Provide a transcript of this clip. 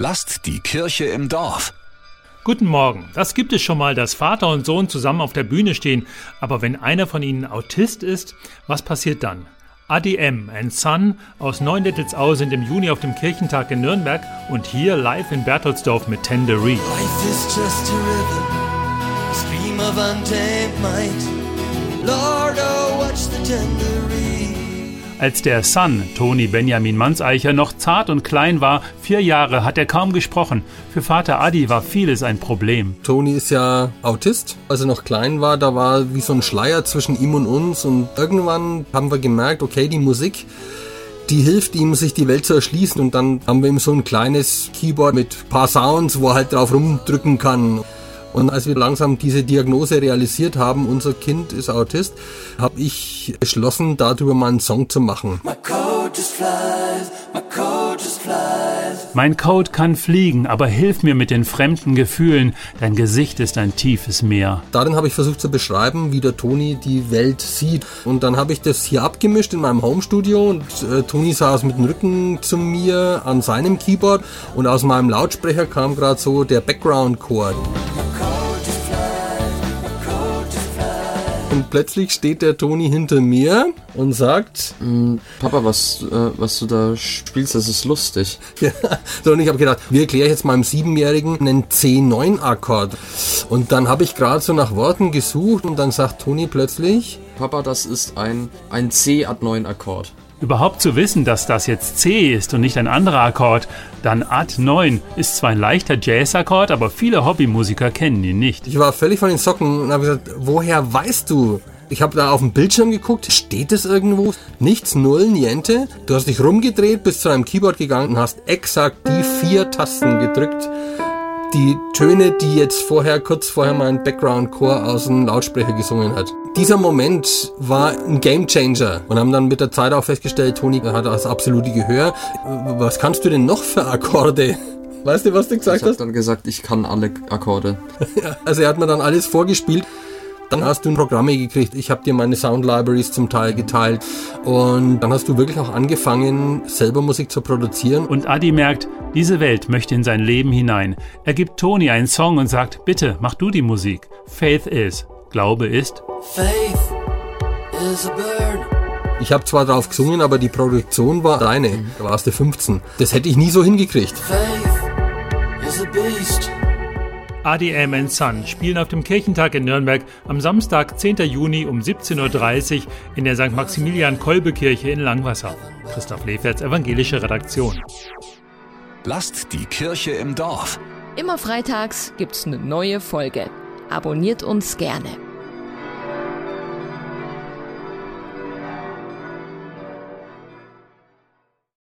Lasst die Kirche im Dorf. Guten Morgen. Das gibt es schon mal, dass Vater und Sohn zusammen auf der Bühne stehen. Aber wenn einer von ihnen Autist ist, was passiert dann? ADM and Son aus Neunlittelsau sind im Juni auf dem Kirchentag in Nürnberg und hier live in Bertelsdorf mit Tenderie. Life is just a river, a stream of untamed might. Lord, oh, watch the tenderee. Als der Son, Toni Benjamin Manseicher, noch zart und klein war, vier Jahre, hat er kaum gesprochen. Für Vater Adi war vieles ein Problem. Toni ist ja Autist. Als er noch klein war, da war wie so ein Schleier zwischen ihm und uns. Und irgendwann haben wir gemerkt, okay, die Musik, die hilft ihm, sich die Welt zu erschließen. Und dann haben wir ihm so ein kleines Keyboard mit paar Sounds, wo er halt drauf rumdrücken kann. Und als wir langsam diese Diagnose realisiert haben, unser Kind ist Autist, habe ich beschlossen, darüber mal einen Song zu machen. My code just flies, my code just flies. Mein Code kann fliegen, aber hilf mir mit den fremden Gefühlen. Dein Gesicht ist ein tiefes Meer. Darin habe ich versucht zu beschreiben, wie der Toni die Welt sieht. Und dann habe ich das hier abgemischt in meinem Homestudio und äh, Toni saß mit dem Rücken zu mir an seinem Keyboard und aus meinem Lautsprecher kam gerade so der Background-Chord. Und plötzlich steht der Toni hinter mir und sagt, Papa, was, äh, was du da spielst, das ist lustig. ja, so und ich habe gedacht, wie erkläre ich jetzt meinem Siebenjährigen einen C9-Akkord? Und dann habe ich gerade so nach Worten gesucht und dann sagt Toni plötzlich, Papa, das ist ein, ein C-Ad-9-Akkord. Überhaupt zu wissen, dass das jetzt C ist und nicht ein anderer Akkord, dann Ad 9 ist zwar ein leichter Jazz-Akkord, aber viele Hobbymusiker kennen ihn nicht. ich war völlig von den Socken und habe gesagt, woher weißt du? Ich habe da auf dem Bildschirm geguckt, steht es irgendwo? Nichts, null, niente. Du hast dich rumgedreht, bist zu einem Keyboard gegangen und hast exakt die vier Tasten gedrückt. Die Töne, die jetzt vorher, kurz vorher mein Background-Chor aus dem Lautsprecher gesungen hat. Dieser Moment war ein Gamechanger und haben dann mit der Zeit auch festgestellt, Toni hat das absolute Gehör. Was kannst du denn noch für Akkorde? Weißt du, was du Ich gesagt habe hast? dann gesagt, ich kann alle Akkorde. Also er hat mir dann alles vorgespielt. Dann hast du Programme gekriegt. Ich habe dir meine Sound Libraries zum Teil geteilt. Und dann hast du wirklich auch angefangen, selber Musik zu produzieren. Und Adi merkt, diese Welt möchte in sein Leben hinein. Er gibt Toni einen Song und sagt, bitte, mach du die Musik. Faith is. Glaube ist. Faith is a bird. Ich habe zwar drauf gesungen, aber die Produktion war reine. Da warst du 15. Das hätte ich nie so hingekriegt. Faith is a beast. ADM and Son spielen auf dem Kirchentag in Nürnberg am Samstag, 10. Juni um 17.30 Uhr in der St. Maximilian-Kolbe-Kirche in Langwasser. Christoph Leferts evangelische Redaktion. Lasst die Kirche im Dorf. Immer freitags gibt's eine neue Folge. Abonniert uns gerne.